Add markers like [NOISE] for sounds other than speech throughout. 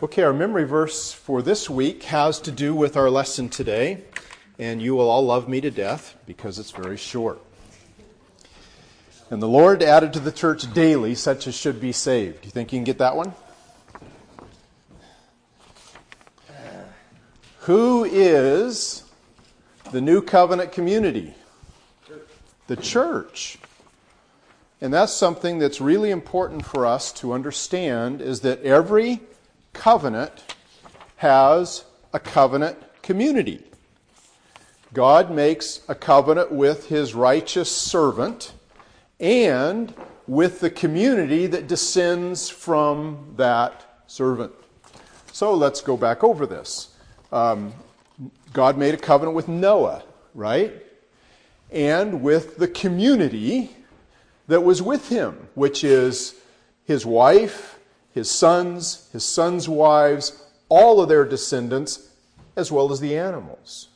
Okay, our memory verse for this week has to do with our lesson today, and you will all love me to death because it's very short. And the Lord added to the church daily such as should be saved. Do you think you can get that one? Who is the new covenant community? The church. And that's something that's really important for us to understand is that every covenant has a covenant community. God makes a covenant with his righteous servant and with the community that descends from that servant. So let's go back over this. Um, God made a covenant with Noah, right? And with the community that was with him, which is his wife, his sons, his sons' wives, all of their descendants, as well as the animals.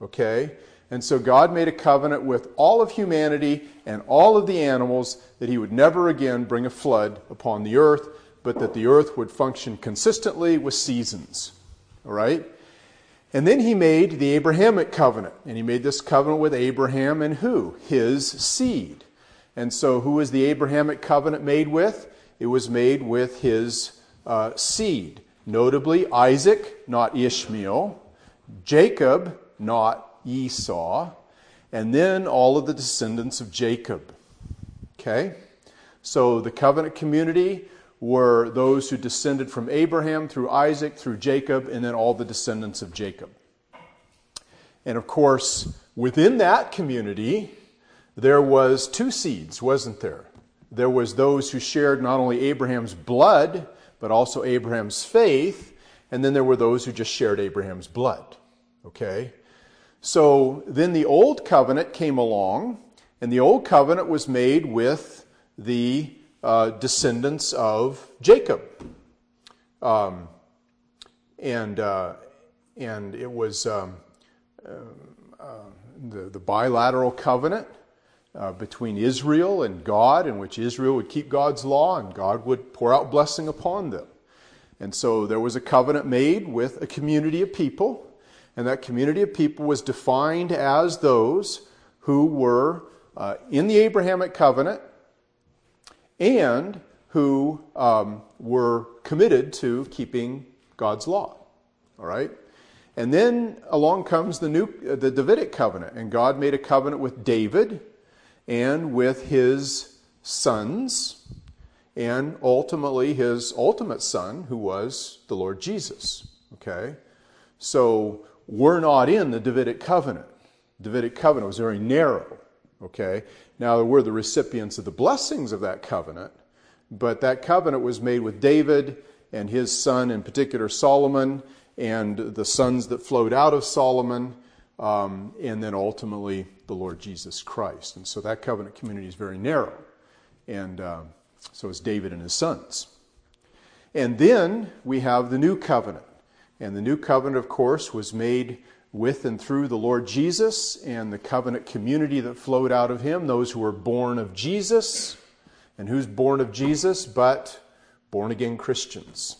Okay? And so God made a covenant with all of humanity and all of the animals that he would never again bring a flood upon the earth, but that the earth would function consistently with seasons. All right? And then he made the Abrahamic covenant. And he made this covenant with Abraham and who? His seed. And so, who was the Abrahamic covenant made with? It was made with his uh, seed, notably Isaac, not Ishmael, Jacob, not Esau, and then all of the descendants of Jacob. Okay? So the covenant community were those who descended from Abraham through Isaac, through Jacob, and then all the descendants of Jacob. And of course, within that community, there was two seeds, wasn't there? There was those who shared not only Abraham's blood, but also Abraham's faith, and then there were those who just shared Abraham's blood. Okay? So then the old covenant came along, and the old covenant was made with the uh, descendants of Jacob. Um, and, uh, and it was um, uh, uh the, the bilateral covenant uh, between Israel and God, in which Israel would keep God's law and God would pour out blessing upon them. And so there was a covenant made with a community of people, and that community of people was defined as those who were uh, in the Abrahamic covenant and who um, were committed to keeping God's law. All right? And then along comes the new the Davidic covenant, and God made a covenant with David and with his sons, and ultimately his ultimate son, who was the Lord Jesus. Okay? So we're not in the Davidic covenant. Davidic covenant was very narrow. Okay? Now we're the recipients of the blessings of that covenant, but that covenant was made with David and his son, in particular Solomon, and the sons that flowed out of Solomon, um, and then ultimately the Lord Jesus Christ. And so that covenant community is very narrow. And uh, so is David and his sons. And then we have the new covenant. And the new covenant, of course, was made with and through the Lord Jesus and the covenant community that flowed out of him, those who were born of Jesus. And who's born of Jesus but born again Christians?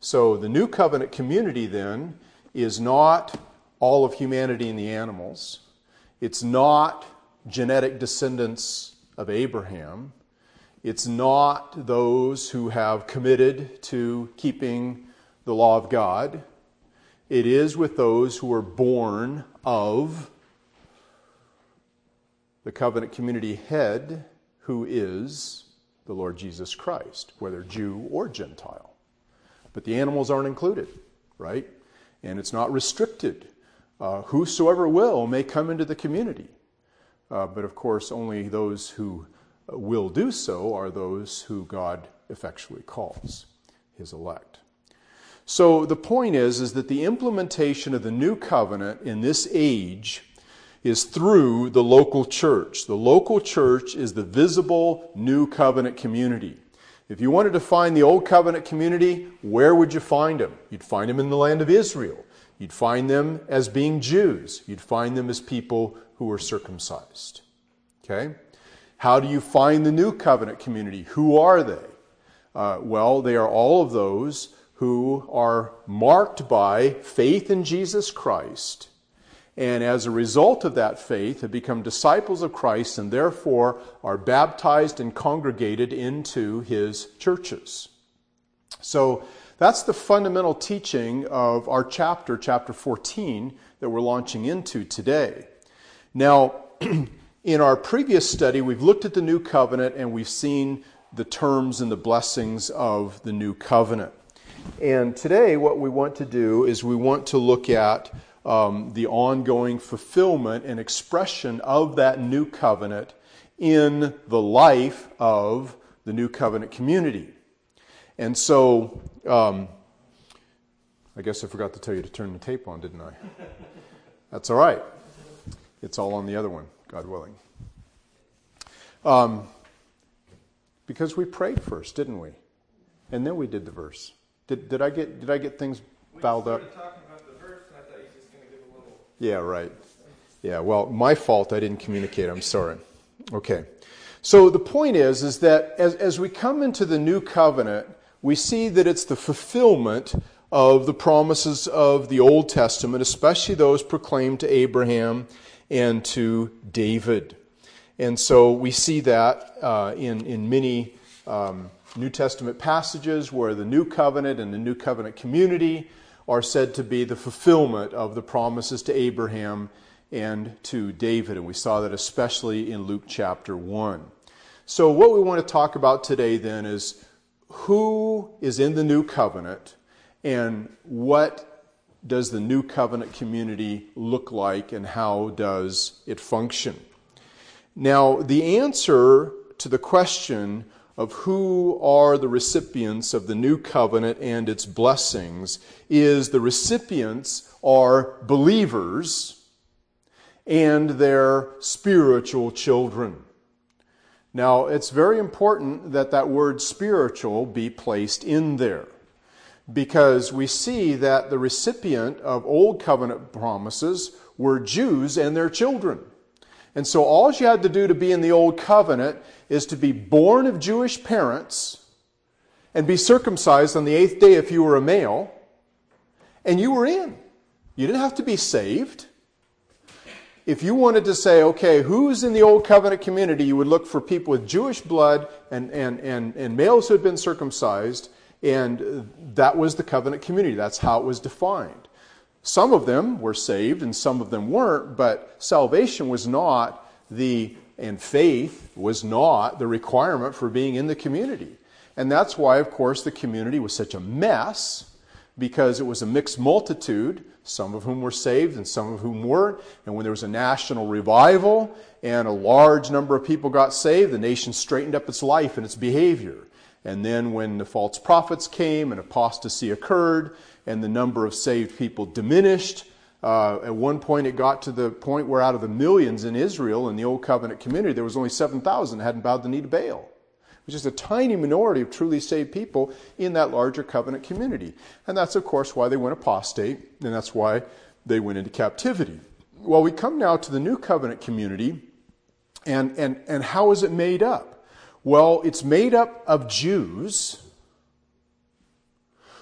So the new covenant community then is not all of humanity and the animals. It's not genetic descendants of Abraham. It's not those who have committed to keeping the law of God. It is with those who are born of the covenant community head, who is the Lord Jesus Christ, whether Jew or Gentile. But the animals aren't included, right? And it's not restricted uh, whosoever will may come into the community. Uh, but of course, only those who will do so are those who God effectually calls his elect. So the point is, is that the implementation of the new covenant in this age is through the local church. The local church is the visible new covenant community. If you wanted to find the old covenant community, where would you find them? You'd find them in the land of Israel. You'd find them as being Jews. You'd find them as people who were circumcised. Okay? How do you find the new covenant community? Who are they? Uh, well, they are all of those who are marked by faith in Jesus Christ, and as a result of that faith have become disciples of Christ and therefore are baptized and congregated into his churches. So that's the fundamental teaching of our chapter, chapter 14, that we're launching into today. Now, [CLEARS THROAT] in our previous study, we've looked at the new covenant and we've seen the terms and the blessings of the new covenant. And today, what we want to do is we want to look at um, the ongoing fulfillment and expression of that new covenant in the life of the new covenant community. And so, um, I guess I forgot to tell you to turn the tape on, didn't I? [LAUGHS] That's all right. It's all on the other one, God willing. Um, because we prayed first, didn't we? And then we did the verse. Did, did I get did I get things fouled up? Yeah, right. Yeah, well, my fault. I didn't communicate. I'm sorry. Okay. So the point is, is that as, as we come into the new covenant, we see that it's the fulfillment of the promises of the Old Testament, especially those proclaimed to Abraham and to David. And so we see that uh, in, in many um, New Testament passages where the new covenant and the new covenant community are said to be the fulfillment of the promises to Abraham and to David. And we saw that especially in Luke chapter 1. So, what we want to talk about today then is who is in the new covenant and what does the new covenant community look like and how does it function? Now, the answer to the question of who are the recipients of the new covenant and its blessings is the recipients are believers and their spiritual children. Now, it's very important that that word spiritual be placed in there because we see that the recipient of Old Covenant promises were Jews and their children. And so all you had to do to be in the Old Covenant is to be born of Jewish parents and be circumcised on the eighth day if you were a male, and you were in. You didn't have to be saved. If you wanted to say, okay, who's in the Old Covenant community, you would look for people with Jewish blood and, and, and, and males who had been circumcised, and that was the covenant community. That's how it was defined. Some of them were saved and some of them weren't, but salvation was not the, and faith was not the requirement for being in the community. And that's why, of course, the community was such a mess because it was a mixed multitude, some of whom were saved and some of whom weren't. And when there was a national revival and a large number of people got saved, the nation straightened up its life and its behavior. And then when the false prophets came and apostasy occurred, and the number of saved people diminished. Uh, at one point, it got to the point where out of the millions in Israel in the Old Covenant community, there was only 7,000 that hadn't bowed the knee to Baal. It is a tiny minority of truly saved people in that larger covenant community. And that's, of course, why they went apostate, and that's why they went into captivity. Well, we come now to the new covenant community, and, and, and how is it made up? Well, it's made up of Jews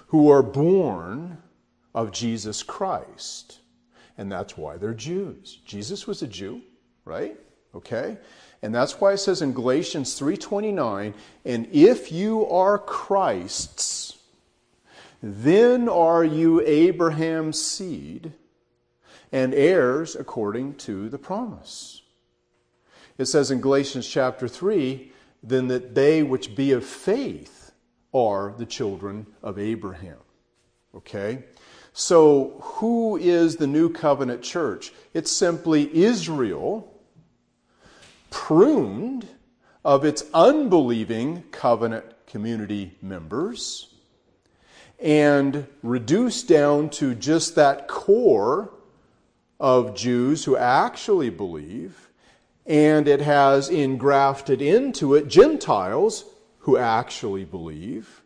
who are born of Jesus Christ. And that's why they're Jews. Jesus was a Jew, right? Okay? And that's why it says in Galatians 3:29, "And if you are Christ's, then are you Abraham's seed and heirs according to the promise." It says in Galatians chapter 3, then that they which be of faith are the children of Abraham. Okay? So, who is the new covenant church? It's simply Israel pruned of its unbelieving covenant community members and reduced down to just that core of Jews who actually believe, and it has engrafted into it Gentiles who actually believe.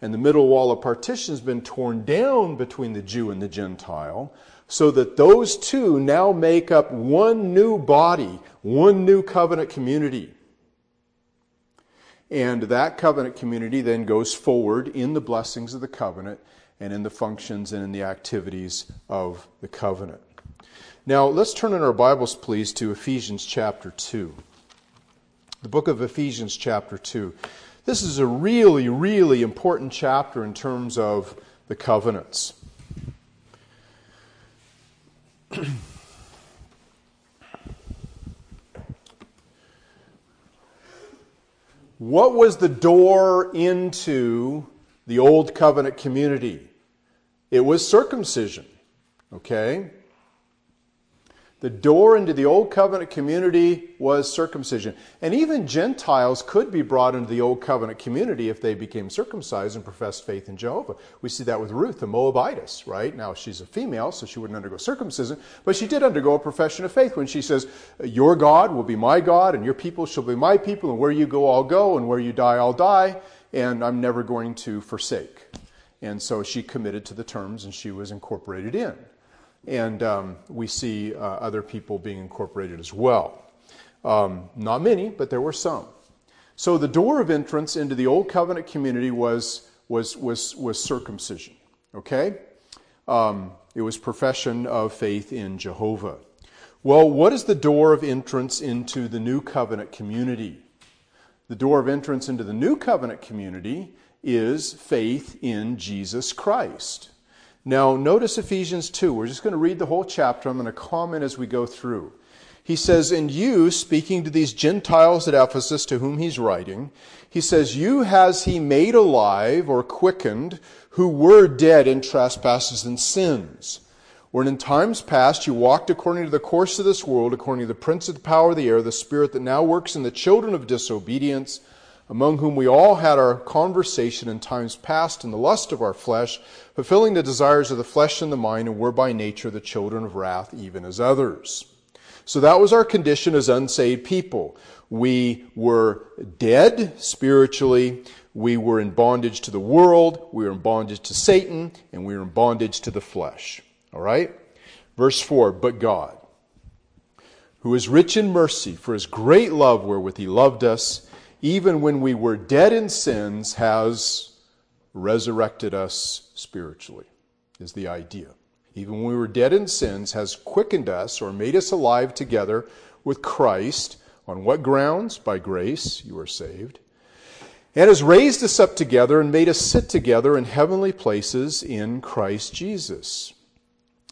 And the middle wall of partition has been torn down between the Jew and the Gentile, so that those two now make up one new body, one new covenant community. And that covenant community then goes forward in the blessings of the covenant and in the functions and in the activities of the covenant. Now, let's turn in our Bibles, please, to Ephesians chapter 2. The book of Ephesians, chapter 2. This is a really, really important chapter in terms of the covenants. [CLEARS THROAT] what was the door into the old covenant community? It was circumcision. Okay? The door into the Old Covenant community was circumcision. And even Gentiles could be brought into the Old Covenant community if they became circumcised and professed faith in Jehovah. We see that with Ruth, the Moabitess, right? Now, she's a female, so she wouldn't undergo circumcision, but she did undergo a profession of faith when she says, Your God will be my God, and your people shall be my people, and where you go, I'll go, and where you die, I'll die, and I'm never going to forsake. And so she committed to the terms, and she was incorporated in. And um, we see uh, other people being incorporated as well. Um, not many, but there were some. So the door of entrance into the Old Covenant community was, was, was, was circumcision. Okay? Um, it was profession of faith in Jehovah. Well, what is the door of entrance into the New Covenant community? The door of entrance into the New Covenant community is faith in Jesus Christ. Now, notice Ephesians 2. We're just going to read the whole chapter. I'm going to comment as we go through. He says, And you, speaking to these Gentiles at Ephesus to whom he's writing, he says, You has he made alive or quickened who were dead in trespasses and sins. When in times past you walked according to the course of this world, according to the prince of the power of the air, the spirit that now works in the children of disobedience among whom we all had our conversation in times past in the lust of our flesh, fulfilling the desires of the flesh and the mind, and were by nature the children of wrath, even as others. So that was our condition as unsaved people. We were dead spiritually. We were in bondage to the world. We were in bondage to Satan. And we were in bondage to the flesh. All right? Verse 4 But God, who is rich in mercy, for his great love wherewith he loved us, even when we were dead in sins, has resurrected us spiritually, is the idea. Even when we were dead in sins, has quickened us or made us alive together with Christ. On what grounds? By grace you are saved. And has raised us up together and made us sit together in heavenly places in Christ Jesus.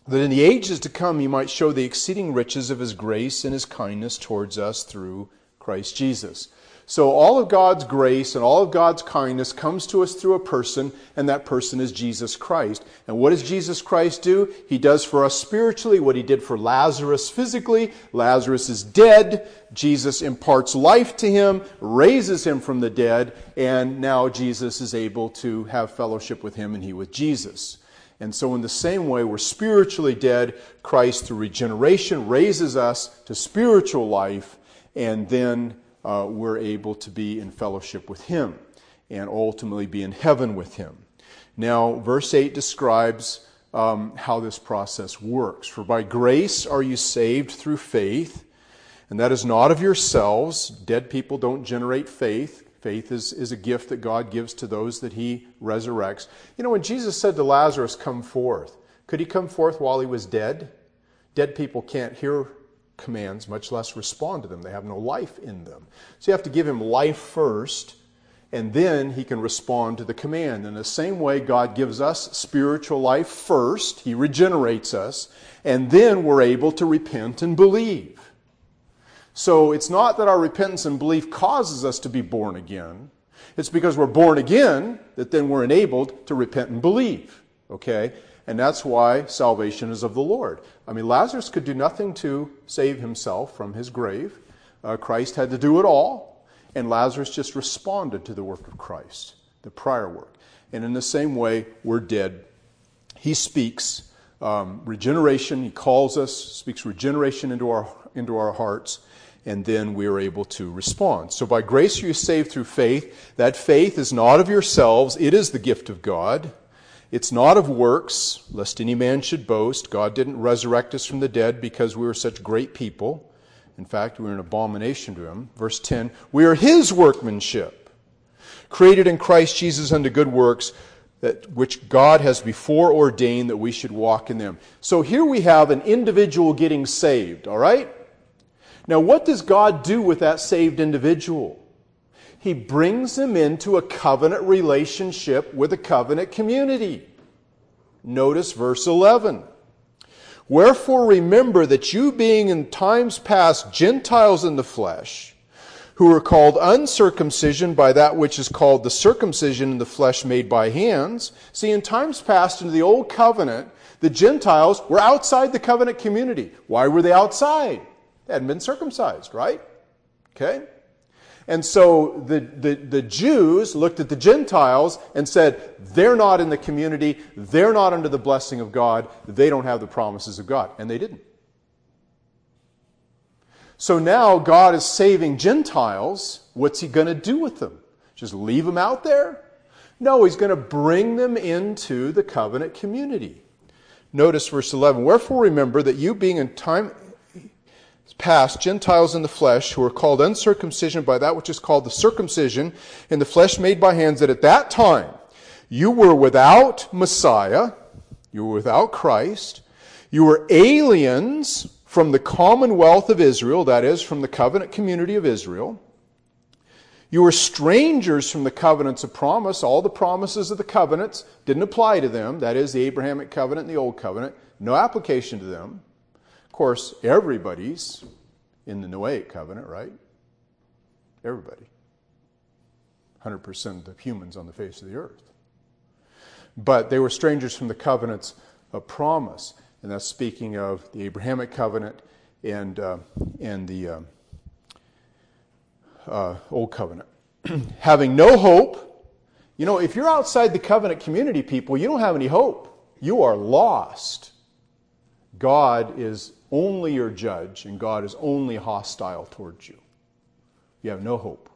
That in the ages to come he might show the exceeding riches of his grace and his kindness towards us through Christ Jesus. So all of God's grace and all of God's kindness comes to us through a person, and that person is Jesus Christ. And what does Jesus Christ do? He does for us spiritually what he did for Lazarus physically. Lazarus is dead. Jesus imparts life to him, raises him from the dead, and now Jesus is able to have fellowship with him and he with Jesus. And so, in the same way, we're spiritually dead. Christ, through regeneration, raises us to spiritual life, and then uh, we're able to be in fellowship with Him and ultimately be in heaven with Him. Now, verse 8 describes um, how this process works. For by grace are you saved through faith, and that is not of yourselves. Dead people don't generate faith. Faith is, is a gift that God gives to those that He resurrects. You know, when Jesus said to Lazarus, Come forth, could he come forth while he was dead? Dead people can't hear commands, much less respond to them. They have no life in them. So you have to give him life first, and then he can respond to the command. In the same way, God gives us spiritual life first, he regenerates us, and then we're able to repent and believe. So it's not that our repentance and belief causes us to be born again. It's because we're born again that then we're enabled to repent and believe. Okay? And that's why salvation is of the Lord. I mean, Lazarus could do nothing to save himself from his grave. Uh, Christ had to do it all. And Lazarus just responded to the work of Christ, the prior work. And in the same way, we're dead. He speaks um, regeneration. He calls us, speaks regeneration into our, into our hearts and then we are able to respond. So by grace you saved through faith. That faith is not of yourselves, it is the gift of God. It's not of works, lest any man should boast. God didn't resurrect us from the dead because we were such great people. In fact, we were an abomination to him. Verse 10 We are his workmanship. created in Christ Jesus unto good works, that, which God has before ordained that we should walk in them. So here we have an individual getting saved, all right? Now, what does God do with that saved individual? He brings them into a covenant relationship with a covenant community. Notice verse 11. Wherefore remember that you being in times past Gentiles in the flesh, who were called uncircumcision by that which is called the circumcision in the flesh made by hands. See, in times past in the old covenant, the Gentiles were outside the covenant community. Why were they outside? They hadn't been circumcised, right? Okay? And so the, the, the, Jews looked at the Gentiles and said, they're not in the community, they're not under the blessing of God, they don't have the promises of God. And they didn't. So now God is saving Gentiles. What's he going to do with them? Just leave them out there? No, he's going to bring them into the covenant community. Notice verse 11. Wherefore remember that you being in time past Gentiles in the flesh, who are called uncircumcision by that which is called the circumcision in the flesh made by hands, that at that time you were without Messiah, you were without Christ, you were aliens from the commonwealth of Israel, that is, from the covenant community of Israel. You were strangers from the covenants of promise. All the promises of the covenants didn't apply to them. That is, the Abrahamic covenant and the Old covenant. No application to them course, everybody's in the Noahic covenant, right? Everybody. 100% of the humans on the face of the earth. But they were strangers from the covenants of promise. And that's speaking of the Abrahamic covenant and, uh, and the uh, uh, Old covenant. [CLEARS THROAT] Having no hope. You know, if you're outside the covenant community, people, you don't have any hope. You are lost. God is only your judge, and God is only hostile towards you. You have no hope.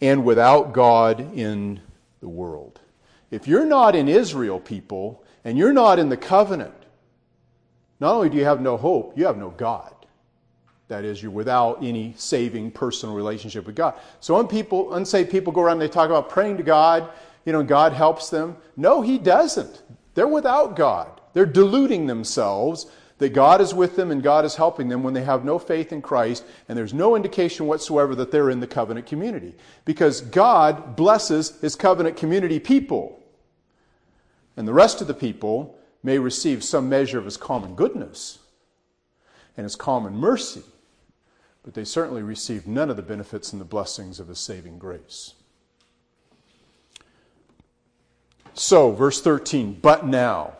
And without God in the world. If you're not in Israel, people, and you're not in the covenant, not only do you have no hope, you have no God. That is, you're without any saving personal relationship with God. So when people, unsaved people go around and they talk about praying to God, you know, God helps them. No, He doesn't. They're without God. They're deluding themselves that God is with them and God is helping them when they have no faith in Christ, and there's no indication whatsoever that they're in the covenant community. Because God blesses his covenant community people. And the rest of the people may receive some measure of his common goodness and his common mercy, but they certainly receive none of the benefits and the blessings of his saving grace. So, verse 13, but now.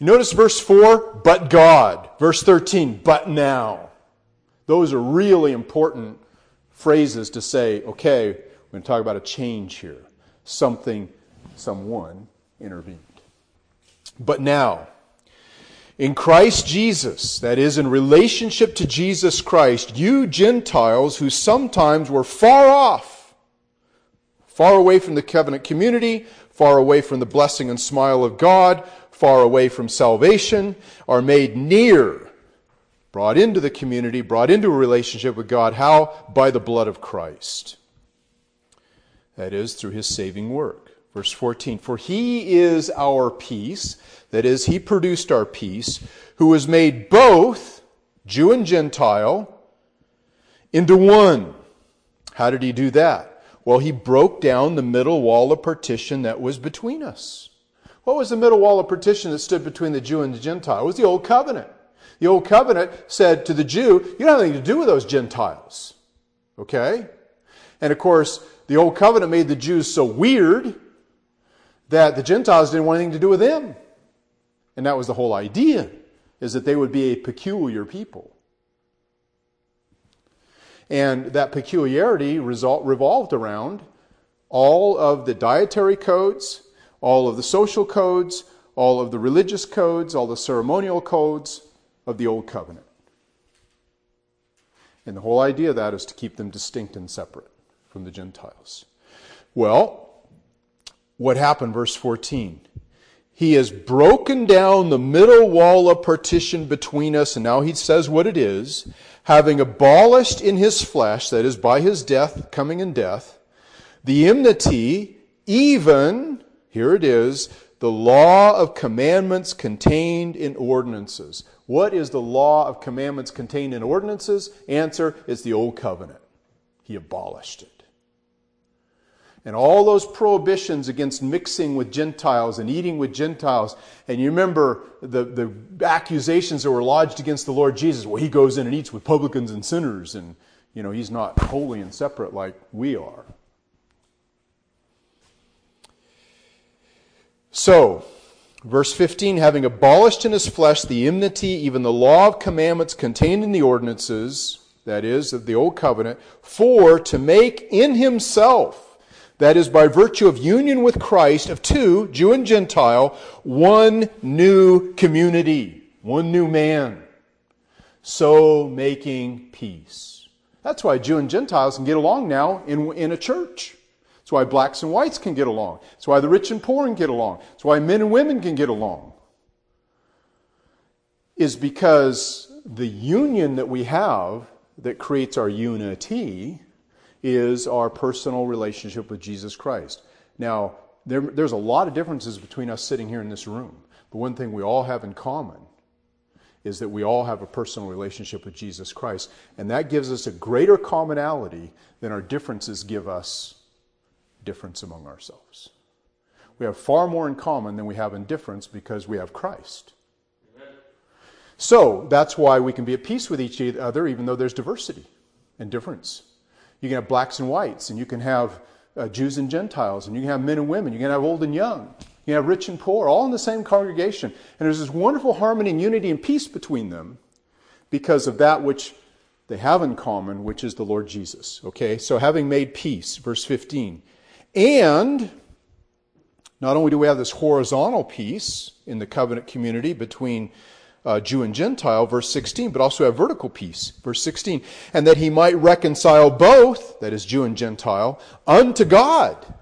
Notice verse 4, but God. Verse 13, but now. Those are really important phrases to say, okay, we're going to talk about a change here. Something, someone intervened. But now, in Christ Jesus, that is, in relationship to Jesus Christ, you Gentiles who sometimes were far off, far away from the covenant community, far away from the blessing and smile of God, far away from salvation are made near, brought into the community, brought into a relationship with God. How? By the blood of Christ. That is, through his saving work. Verse 14 For he is our peace, that is, he produced our peace, who has made both Jew and Gentile into one. How did he do that? Well, he broke down the middle wall of partition that was between us. What was the middle wall of partition that stood between the Jew and the Gentile? It was the Old Covenant. The Old Covenant said to the Jew, You don't have anything to do with those Gentiles. Okay? And of course, the Old Covenant made the Jews so weird that the Gentiles didn't want anything to do with them. And that was the whole idea, is that they would be a peculiar people. And that peculiarity result, revolved around all of the dietary codes all of the social codes, all of the religious codes, all the ceremonial codes of the Old Covenant. And the whole idea of that is to keep them distinct and separate from the Gentiles. Well, what happened, verse 14? He has broken down the middle wall of partition between us, and now he says what it is, having abolished in his flesh, that is, by his death, coming in death, The enmity, even, here it is, the law of commandments contained in ordinances. What is the law of commandments contained in ordinances? Answer it's the old covenant. He abolished it. And all those prohibitions against mixing with Gentiles and eating with Gentiles. And you remember the, the accusations that were lodged against the Lord Jesus. Well, he goes in and eats with publicans and sinners, and, you know, he's not holy and separate like we are. So, verse 15, having abolished in his flesh the enmity, even the law of commandments contained in the ordinances, that is, of the old covenant, for to make in himself, that is, by virtue of union with Christ, of two, Jew and Gentile, one new community, one new man. So making peace. That's why Jew and Gentiles can get along now in, in a church. That's why blacks and whites can get along. That's why the rich and poor can get along. That's why men and women can get along. Is because the union that we have that creates our unity is our personal relationship with Jesus Christ. Now, there, there's a lot of differences between us sitting here in this room. But one thing we all have in common is that we all have a personal relationship with Jesus Christ. And that gives us a greater commonality than our differences give us difference among ourselves. We have far more in common than we have in difference because we have Christ. So that's why we can be at peace with each other, even though there's diversity and difference. You can have blacks and whites, and you can have uh, Jews and Gentiles, and you can have men and women, you can have old and young, you can have rich and poor, all in the same congregation. And there's this wonderful harmony and unity and peace between them because of that which they have in common, which is the Lord Jesus. Okay, so having made peace, verse 15. And not only do we have this horizontal peace in the covenant community between uh, Jew and Gentile, verse 16, but also have vertical peace, verse 16, and that he might reconcile both, that is Jew and Gentile, unto God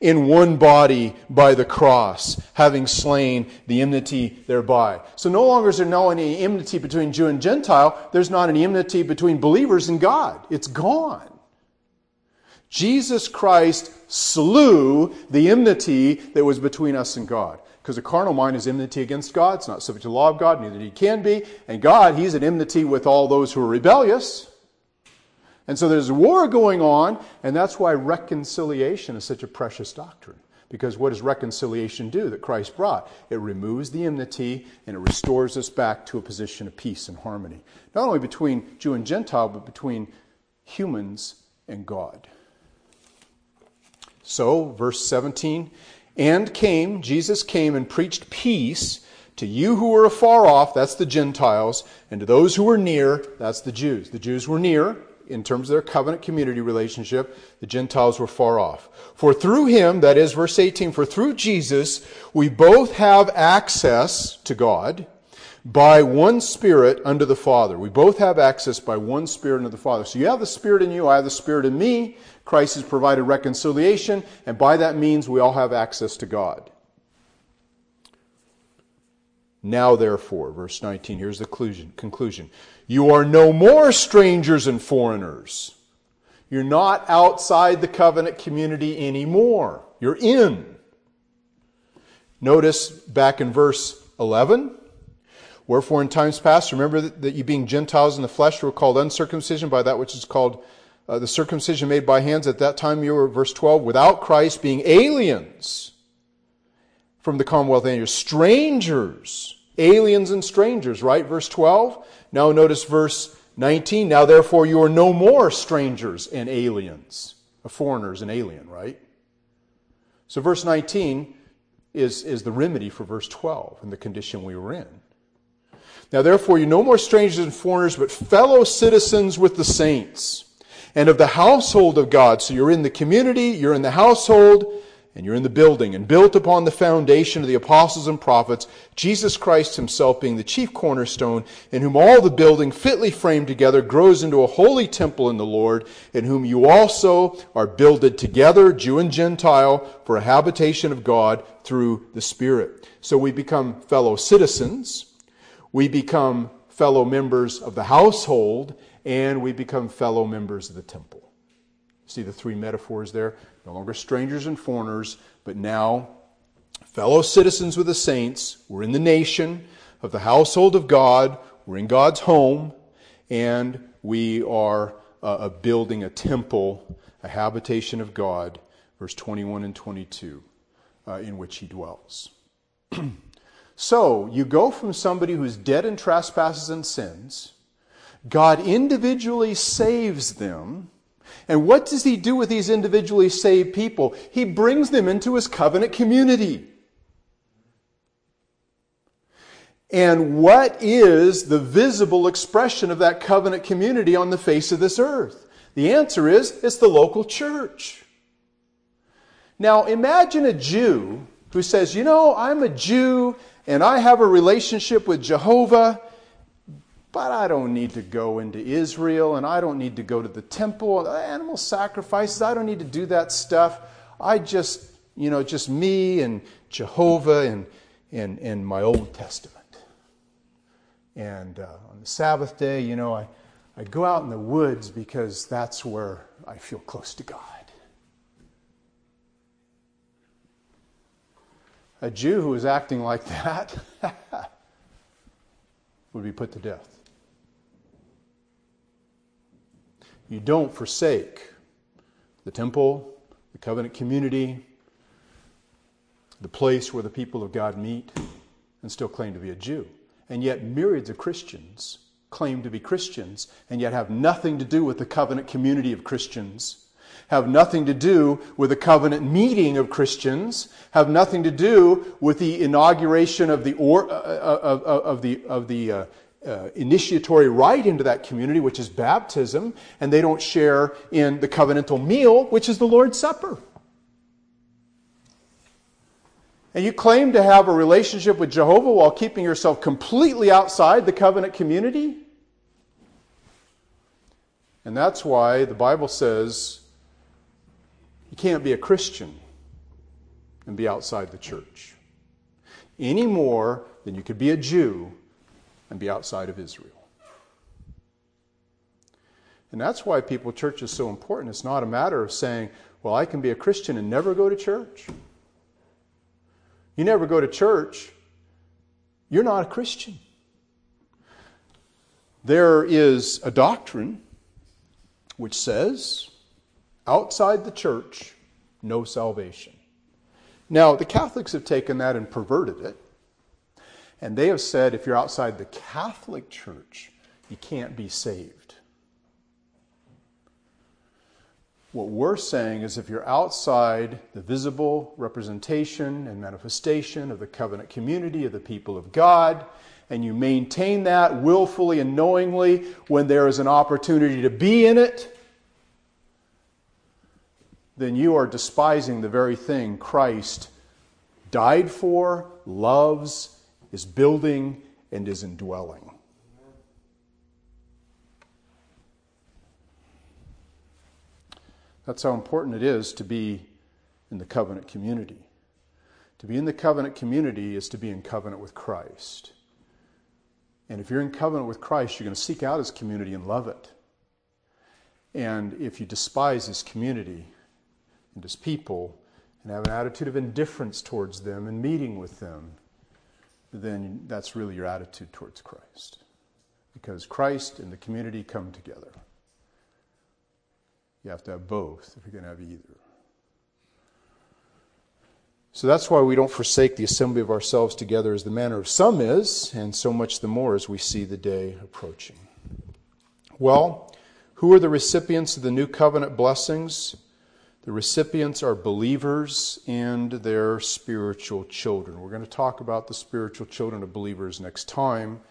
in one body by the cross, having slain the enmity thereby. So no longer is there no any enmity between Jew and Gentile. There's not any enmity between believers and God. It's gone. Jesus Christ slew the enmity that was between us and God. Because the carnal mind is enmity against God. It's not subject to the law of God, neither he can be. And God, he's at enmity with all those who are rebellious. And so there's war going on, and that's why reconciliation is such a precious doctrine. Because what does reconciliation do that Christ brought? It removes the enmity and it restores us back to a position of peace and harmony. Not only between Jew and Gentile, but between humans and God. So, verse 17, and came, Jesus came and preached peace to you who were afar off, that's the Gentiles, and to those who were near, that's the Jews. The Jews were near in terms of their covenant community relationship, the Gentiles were far off. For through him, that is verse 18, for through Jesus, we both have access to God by one Spirit unto the Father. We both have access by one Spirit unto the Father. So you have the Spirit in you, I have the Spirit in me. Christ has provided reconciliation, and by that means we all have access to God. Now, therefore, verse 19, here's the conclusion. You are no more strangers and foreigners. You're not outside the covenant community anymore. You're in. Notice back in verse 11. Wherefore, in times past, remember that you being Gentiles in the flesh were called uncircumcision by that which is called uh, the circumcision made by hands. At that time, you were, verse 12, without Christ, being aliens from the commonwealth of angels, strangers, aliens and strangers, right? Verse 12. Now notice verse 19. Now therefore you are no more strangers and aliens, a foreigners and alien, right? So verse 19 is, is the remedy for verse 12 and the condition we were in. Now therefore you're no more strangers and foreigners, but fellow citizens with the saints and of the household of God. So you're in the community, you're in the household, and you're in the building, and built upon the foundation of the apostles and prophets, Jesus Christ himself being the chief cornerstone, in whom all the building fitly framed together grows into a holy temple in the Lord, in whom you also are builded together, Jew and Gentile, for a habitation of God through the Spirit. So we become fellow citizens, we become fellow members of the household, and we become fellow members of the temple. See the three metaphors there? No longer strangers and foreigners, but now fellow citizens with the saints. We're in the nation of the household of God. We're in God's home, and we are uh, building a temple, a habitation of God, verse 21 and 22, uh, in which He dwells. [CLEARS THROAT] so, you go from somebody who's dead in trespasses and sins, God individually saves them and what does he do with these individually saved people? He brings them into his covenant community. And what is the visible expression of that covenant community on the face of this earth? The answer is it's the local church. Now imagine a Jew who says, You know, I'm a Jew and I have a relationship with Jehovah but I don't need to go into Israel and I don't need to go to the temple, animal sacrifices, I don't need to do that stuff. I just, you know, just me and Jehovah and, and, and my Old Testament. And uh, on the Sabbath day, you know, I, I go out in the woods because that's where I feel close to God. A Jew who is acting like that [LAUGHS] would be put to death. You don't forsake the temple, the covenant community, the place where the people of God meet, and still claim to be a Jew. And yet, myriads of Christians claim to be Christians and yet have nothing to do with the covenant community of Christians, have nothing to do with the covenant meeting of Christians, have nothing to do with the inauguration of the, or, uh, uh of, of, the, of the uh, uh, initiatory rite into that community, which is baptism, and they don't share in the covenantal meal, which is the Lord's Supper. And you claim to have a relationship with Jehovah while keeping yourself completely outside the covenant community? And that's why the Bible says you can't be a Christian and be outside the church any more than you could be a Jew and be outside of Israel. And that's why people church is so important. It's not a matter of saying, well, I can be a Christian and never go to church. You never go to church, you're not a Christian. There is a doctrine which says, outside the church, no salvation. Now, the Catholics have taken that and perverted it and they have said if you're outside the Catholic Church, you can't be saved. What we're saying is if you're outside the visible representation and manifestation of the covenant community of the people of God, and you maintain that willfully and knowingly when there is an opportunity to be in it, then you are despising the very thing Christ died for, loves, is building and is indwelling. That's how important it is to be in the covenant community. To be in the covenant community is to be in covenant with Christ. And if you're in covenant with Christ, you're going to seek out his community and love it. And if you despise his community and his people and have an attitude of indifference towards them and meeting with them, then that's really your attitude towards Christ. Because Christ and the community come together. You have to have both if you're going to have either. So that's why we don't forsake the assembly of ourselves together as the manner of some is, and so much the more as we see the day approaching. Well, who are the recipients of the new covenant blessings? The recipients are believers and their spiritual children. We're going to talk about the spiritual children of believers next time.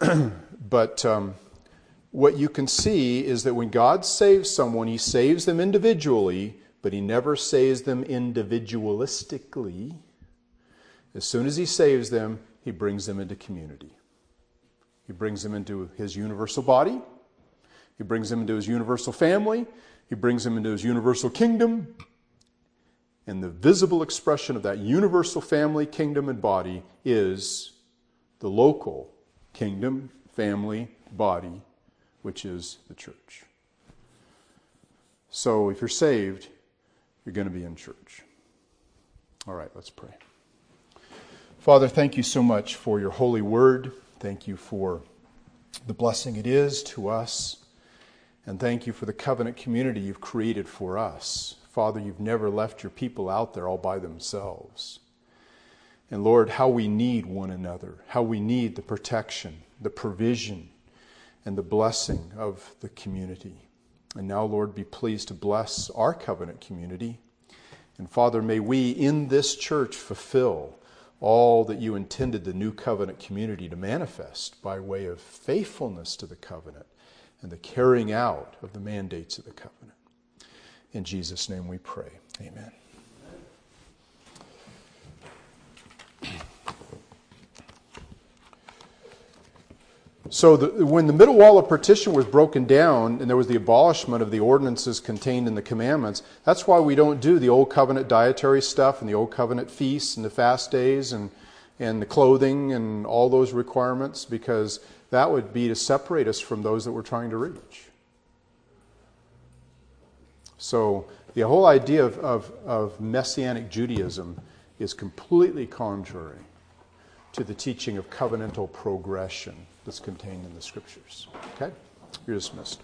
[CLEARS THROAT] but um, what you can see is that when God saves someone, He saves them individually, but He never saves them individualistically. As soon as He saves them, He brings them into community. He brings them into His universal body, He brings them into His universal family. He brings him into his universal kingdom. And the visible expression of that universal family, kingdom, and body is the local kingdom, family, body, which is the church. So if you're saved, you're going to be in church. All right, let's pray. Father, thank you so much for your holy word. Thank you for the blessing it is to us. And thank you for the covenant community you've created for us. Father, you've never left your people out there all by themselves. And Lord, how we need one another, how we need the protection, the provision, and the blessing of the community. And now, Lord, be pleased to bless our covenant community. And Father, may we in this church fulfill all that you intended the new covenant community to manifest by way of faithfulness to the covenant and the carrying out of the mandates of the covenant. In Jesus' name we pray. Amen. So, the, when the middle wall of partition was broken down and there was the abolishment of the ordinances contained in the commandments, that's why we don't do the old covenant dietary stuff and the old covenant feasts and the fast days and, and the clothing and all those requirements, because that would be to separate us from those that we're trying to reach. So, the whole idea of, of, of Messianic Judaism is completely contrary to the teaching of covenantal progression that's contained in the scriptures. Okay? You're dismissed.